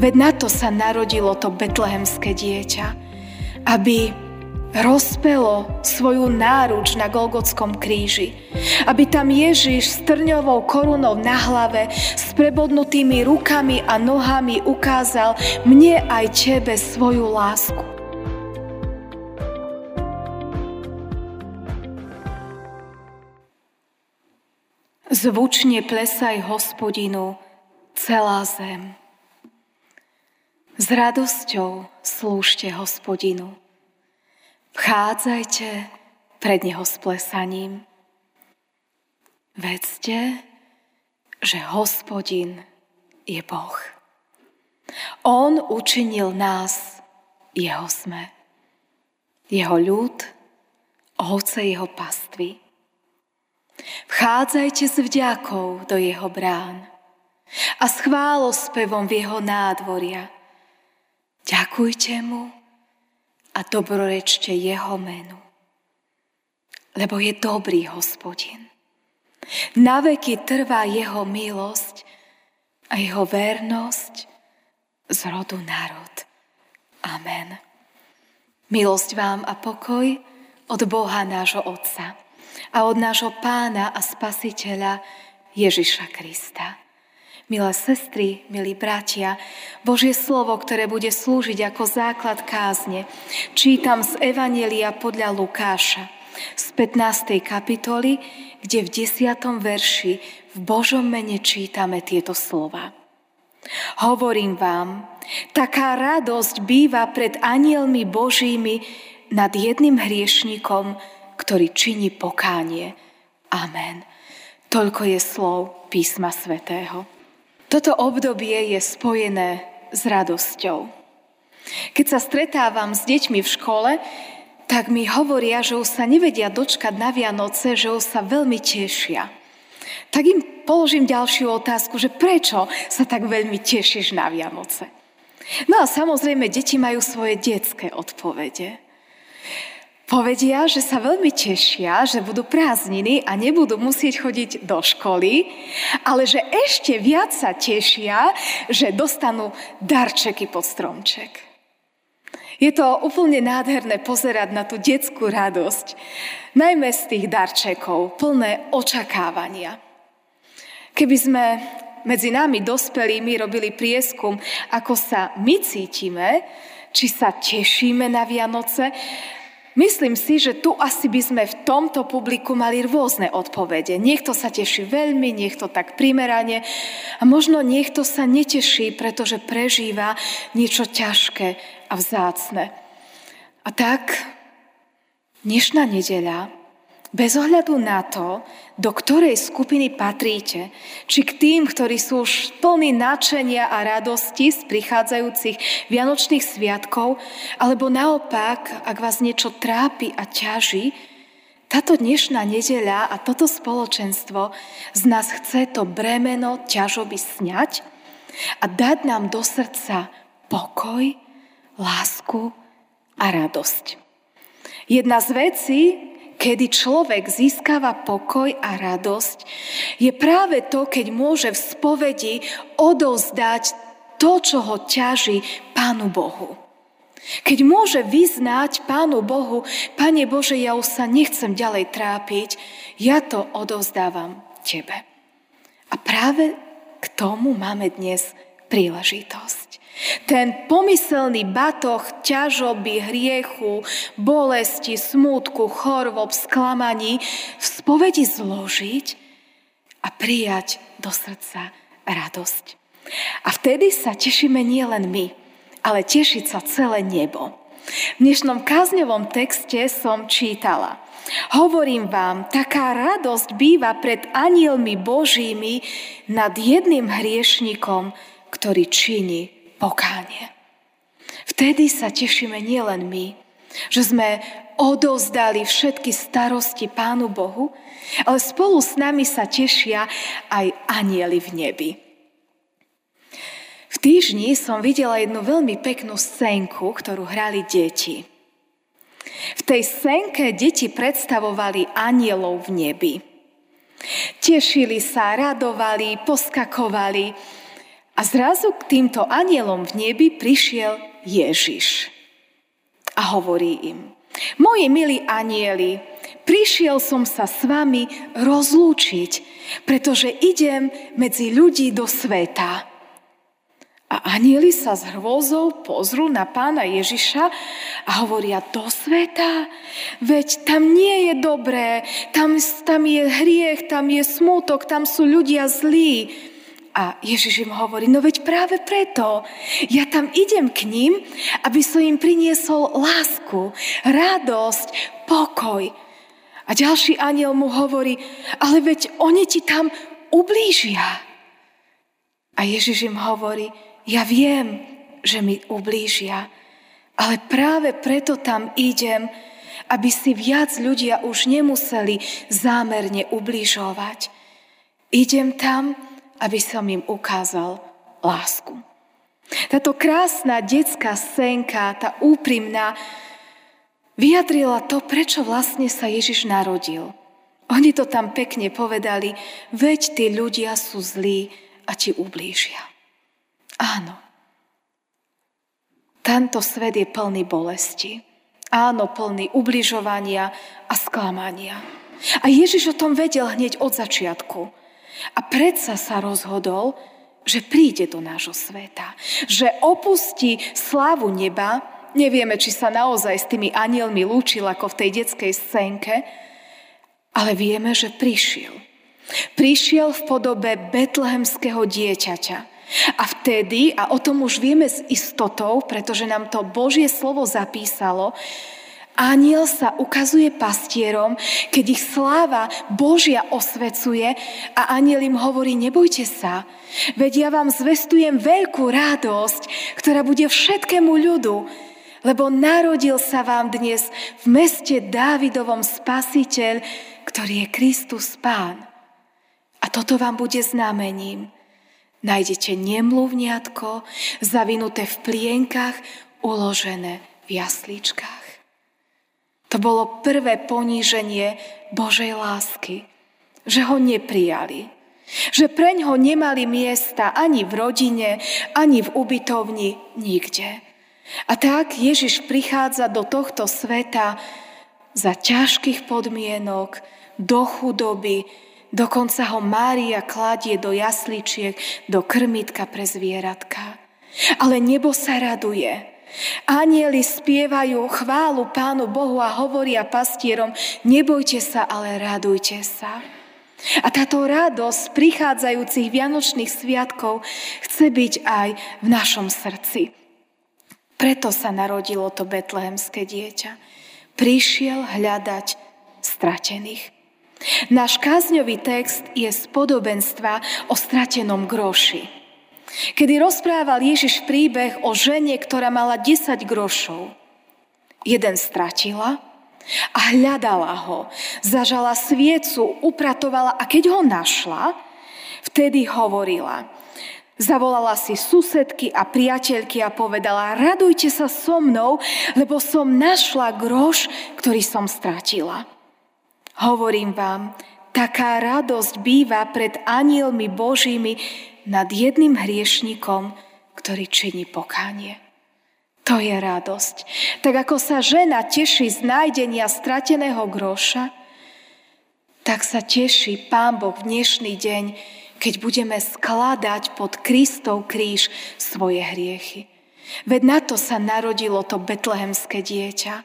Veď na to sa narodilo to betlehemské dieťa, aby rozpelo svoju náruč na Golgotskom kríži. Aby tam Ježiš s trňovou korunou na hlave, s prebodnutými rukami a nohami ukázal mne aj tebe svoju lásku. Zvučne plesaj hospodinu celá zem. S radosťou slúžte hospodinu. Vchádzajte pred Neho s plesaním. Vedzte, že hospodin je Boh. On učinil nás jeho sme. Jeho ľud, ovce jeho pastvy. Vchádzajte s vďakou do jeho brán a s chválospevom v jeho nádvoria. Ďakujte mu a dobrorečte jeho menu. Lebo je dobrý hospodin. Na veky trvá jeho milosť a jeho vernosť z rodu národ. Amen. Milosť vám a pokoj od Boha nášho Otca a od nášho Pána a Spasiteľa Ježiša Krista. Milé sestry, milí bratia, Božie slovo, ktoré bude slúžiť ako základ kázne, čítam z Evanelia podľa Lukáša z 15. kapitoly, kde v 10. verši v Božom mene čítame tieto slova. Hovorím vám, taká radosť býva pred anielmi Božími nad jedným hriešnikom, ktorý činí pokánie. Amen. Toľko je slov písma svätého. Toto obdobie je spojené s radosťou. Keď sa stretávam s deťmi v škole, tak mi hovoria, že už sa nevedia dočkať na Vianoce, že už sa veľmi tešia. Tak im položím ďalšiu otázku, že prečo sa tak veľmi tešíš na Vianoce? No a samozrejme, deti majú svoje detské odpovede. Povedia, že sa veľmi tešia, že budú prázdniny a nebudú musieť chodiť do školy, ale že ešte viac sa tešia, že dostanú darčeky pod stromček. Je to úplne nádherné pozerať na tú detskú radosť, najmä z tých darčekov, plné očakávania. Keby sme medzi nami dospelými robili prieskum, ako sa my cítime, či sa tešíme na Vianoce, Myslím si, že tu asi by sme v tomto publiku mali rôzne odpovede. Niekto sa teší veľmi, niekto tak primerane a možno niekto sa neteší, pretože prežíva niečo ťažké a vzácne. A tak dnešná nedeľa bez ohľadu na to, do ktorej skupiny patríte, či k tým, ktorí sú už plní nadšenia a radosti z prichádzajúcich Vianočných sviatkov, alebo naopak, ak vás niečo trápi a ťaží, táto dnešná nedeľa a toto spoločenstvo z nás chce to bremeno ťažoby sňať a dať nám do srdca pokoj, lásku a radosť. Jedna z vecí, kedy človek získava pokoj a radosť, je práve to, keď môže v spovedi odovzdať to, čo ho ťaží Pánu Bohu. Keď môže vyznať Pánu Bohu, Pane Bože, ja už sa nechcem ďalej trápiť, ja to odovzdávam Tebe. A práve k tomu máme dnes príležitosť. Ten pomyselný batoh ťažoby, hriechu, bolesti, smútku, chorôb, sklamaní v spovedi zložiť a prijať do srdca radosť. A vtedy sa tešíme nielen my, ale tešiť sa celé nebo. V dnešnom kázňovom texte som čítala. Hovorím vám, taká radosť býva pred anielmi Božími nad jedným hriešnikom, ktorý činí pokánie. Vtedy sa tešíme nielen my, že sme odozdali všetky starosti Pánu Bohu, ale spolu s nami sa tešia aj anieli v nebi. V týždni som videla jednu veľmi peknú scénku, ktorú hrali deti. V tej scénke deti predstavovali anielov v nebi. Tešili sa, radovali, poskakovali A zrazu k týmto anielom v nebi prišiel Ježiš. A hovorí im, moji milí anieli, prišiel som sa s vami rozlúčiť, pretože idem medzi ľudí do sveta. A anieli sa s hrôzou pozrú na pána Ježiša a hovoria, do sveta? Veď tam nie je dobré, tam, tam je hriech, tam je smútok, tam sú ľudia zlí. A Ježiš im hovorí, no veď práve preto, ja tam idem k ním, aby som im priniesol lásku, radosť, pokoj. A ďalší aniel mu hovorí, ale veď oni ti tam ublížia. A Ježiš im hovorí, ja viem, že mi ublížia, ale práve preto tam idem, aby si viac ľudia už nemuseli zámerne ubližovať. Idem tam, aby som im ukázal lásku. Táto krásna detská scénka, tá úprimná, vyjadrila to, prečo vlastne sa Ježiš narodil. Oni to tam pekne povedali, veď tí ľudia sú zlí a ti ublížia. Áno. Tento svet je plný bolesti. Áno, plný ubližovania a sklamania. A Ježiš o tom vedel hneď od začiatku. A predsa sa rozhodol, že príde do nášho sveta. Že opustí slávu neba, nevieme, či sa naozaj s tými anielmi lúčil ako v tej detskej scénke, ale vieme, že prišiel. Prišiel v podobe betlehemského dieťaťa. A vtedy, a o tom už vieme s istotou, pretože nám to Božie slovo zapísalo, Aniel sa ukazuje pastierom, keď ich sláva Božia osvecuje a aniel im hovorí, nebojte sa, veď ja vám zvestujem veľkú radosť, ktorá bude všetkému ľudu, lebo narodil sa vám dnes v meste Dávidovom spasiteľ, ktorý je Kristus Pán. A toto vám bude znamením nájdete nemluvňatko zavinuté v plienkach, uložené v jasličkách. To bolo prvé poníženie Božej lásky, že ho neprijali. Že preň ho nemali miesta ani v rodine, ani v ubytovni, nikde. A tak Ježiš prichádza do tohto sveta za ťažkých podmienok, do chudoby, Dokonca ho Mária kladie do jasličiek, do krmitka pre zvieratka. Ale nebo sa raduje. Anieli spievajú chválu Pánu Bohu a hovoria pastierom, nebojte sa, ale radujte sa. A táto radosť prichádzajúcich Vianočných sviatkov chce byť aj v našom srdci. Preto sa narodilo to betlehemské dieťa. Prišiel hľadať stratených. Náš kázňový text je z podobenstva o stratenom groši. Kedy rozprával Ježiš príbeh o žene, ktorá mala 10 grošov. Jeden stratila a hľadala ho. Zažala sviecu, upratovala a keď ho našla, vtedy hovorila. Zavolala si susedky a priateľky a povedala, radujte sa so mnou, lebo som našla groš, ktorý som stratila. Hovorím vám, taká radosť býva pred anielmi Božími nad jedným hriešnikom, ktorý činí pokánie. To je radosť. Tak ako sa žena teší z nájdenia strateného groša, tak sa teší Pán Boh v dnešný deň, keď budeme skladať pod Kristov kríž svoje hriechy. Veď na to sa narodilo to betlehemské dieťa,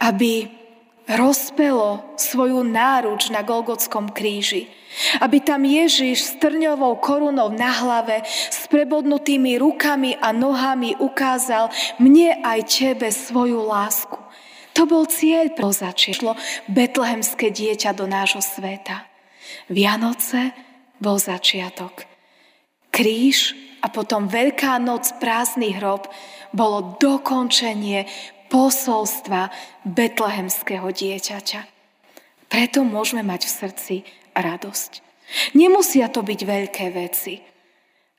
aby rozpelo svoju náruč na Golgotskom kríži. Aby tam Ježiš s trňovou korunou na hlave, s prebodnutými rukami a nohami ukázal mne aj tebe svoju lásku. To bol cieľ, pro začiatlo betlehemské dieťa do nášho sveta. Vianoce bol začiatok. Kríž a potom Veľká noc, prázdny hrob bolo dokončenie posolstva betlehemského dieťaťa. Preto môžeme mať v srdci radosť. Nemusia to byť veľké veci.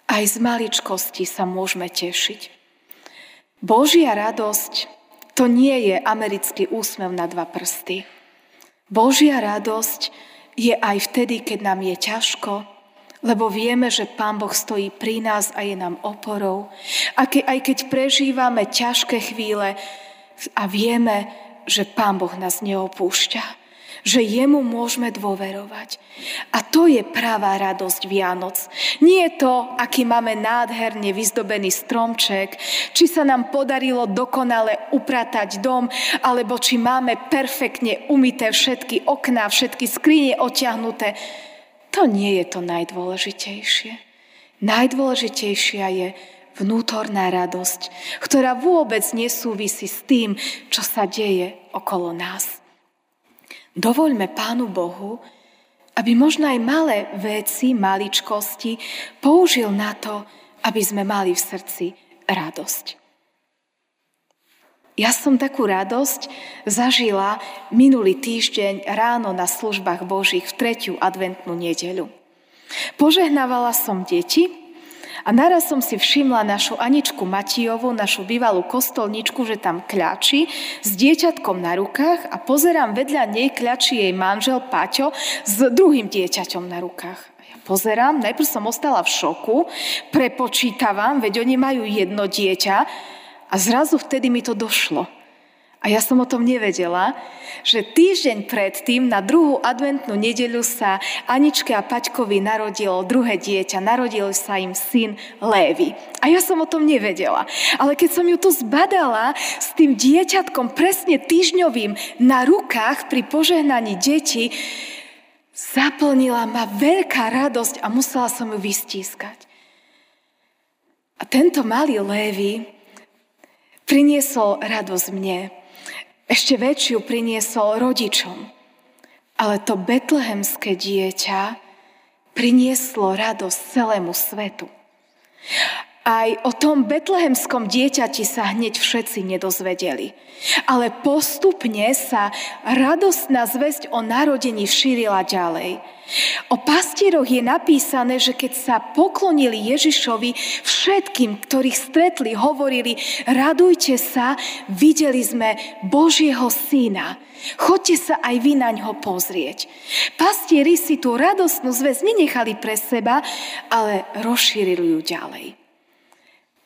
Aj z maličkosti sa môžeme tešiť. Božia radosť to nie je americký úsmev na dva prsty. Božia radosť je aj vtedy, keď nám je ťažko, lebo vieme, že Pán Boh stojí pri nás a je nám oporou. A ke, aj keď prežívame ťažké chvíle a vieme, že Pán Boh nás neopúšťa, že jemu môžeme dôverovať. A to je pravá radosť Vianoc. Nie je to, aký máme nádherne vyzdobený stromček, či sa nám podarilo dokonale upratať dom, alebo či máme perfektne umité všetky okná, všetky skrine oťahnuté. To nie je to najdôležitejšie. Najdôležitejšia je vnútorná radosť, ktorá vôbec nesúvisí s tým, čo sa deje okolo nás. Dovoľme Pánu Bohu, aby možno aj malé veci, maličkosti použil na to, aby sme mali v srdci radosť. Ja som takú radosť zažila minulý týždeň ráno na službách Božích v tretiu adventnú nedeľu. Požehnávala som deti a naraz som si všimla našu Aničku Matijovu, našu bývalú kostolničku, že tam kľačí s dieťatkom na rukách a pozerám vedľa nej kľačí jej manžel Paťo s druhým dieťaťom na rukách. Ja pozerám, najprv som ostala v šoku, prepočítavam, veď oni majú jedno dieťa a zrazu vtedy mi to došlo. A ja som o tom nevedela, že týždeň predtým na druhú adventnú nedeľu sa Aničke a Paťkovi narodilo druhé dieťa. Narodil sa im syn Lévy. A ja som o tom nevedela. Ale keď som ju tu zbadala s tým dieťatkom presne týždňovým na rukách pri požehnaní detí, zaplnila ma veľká radosť a musela som ju vystískať. A tento malý Lévy priniesol radosť mne. Ešte väčšiu priniesol rodičom. Ale to betlehemské dieťa prinieslo radosť celému svetu. Aj o tom betlehemskom dieťati sa hneď všetci nedozvedeli. Ale postupne sa radostná zväzť o narodení šírila ďalej. O pastieroch je napísané, že keď sa poklonili Ježišovi, všetkým, ktorých stretli, hovorili, radujte sa, videli sme Božieho syna. Choďte sa aj vy na ňo pozrieť. Pastieri si tú radostnú zväz nenechali pre seba, ale rozšírili ju ďalej.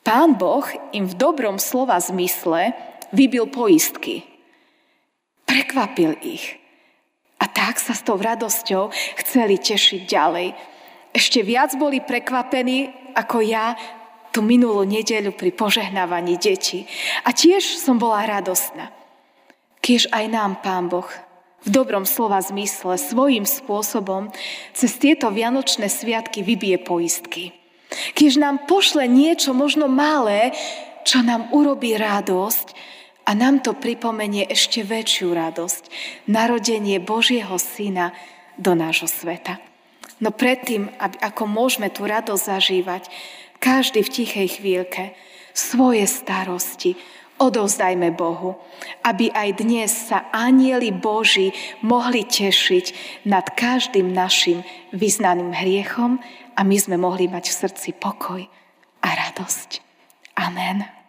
Pán Boh im v dobrom slova zmysle vybil poistky. Prekvapil ich. A tak sa s tou radosťou chceli tešiť ďalej. Ešte viac boli prekvapení ako ja tú minulú nedeľu pri požehnávaní detí. A tiež som bola radostná. Kiež aj nám, Pán Boh, v dobrom slova zmysle, svojím spôsobom cez tieto vianočné sviatky vybije poistky. Kiež nám pošle niečo možno malé, čo nám urobí radosť a nám to pripomenie ešte väčšiu radosť. Narodenie Božieho Syna do nášho sveta. No predtým, ako môžeme tú radosť zažívať, každý v tichej chvíľke svoje starosti odovzdajme Bohu, aby aj dnes sa anieli Boží mohli tešiť nad každým našim vyznaným hriechom a my sme mohli mať v srdci pokoj a radosť. Amen.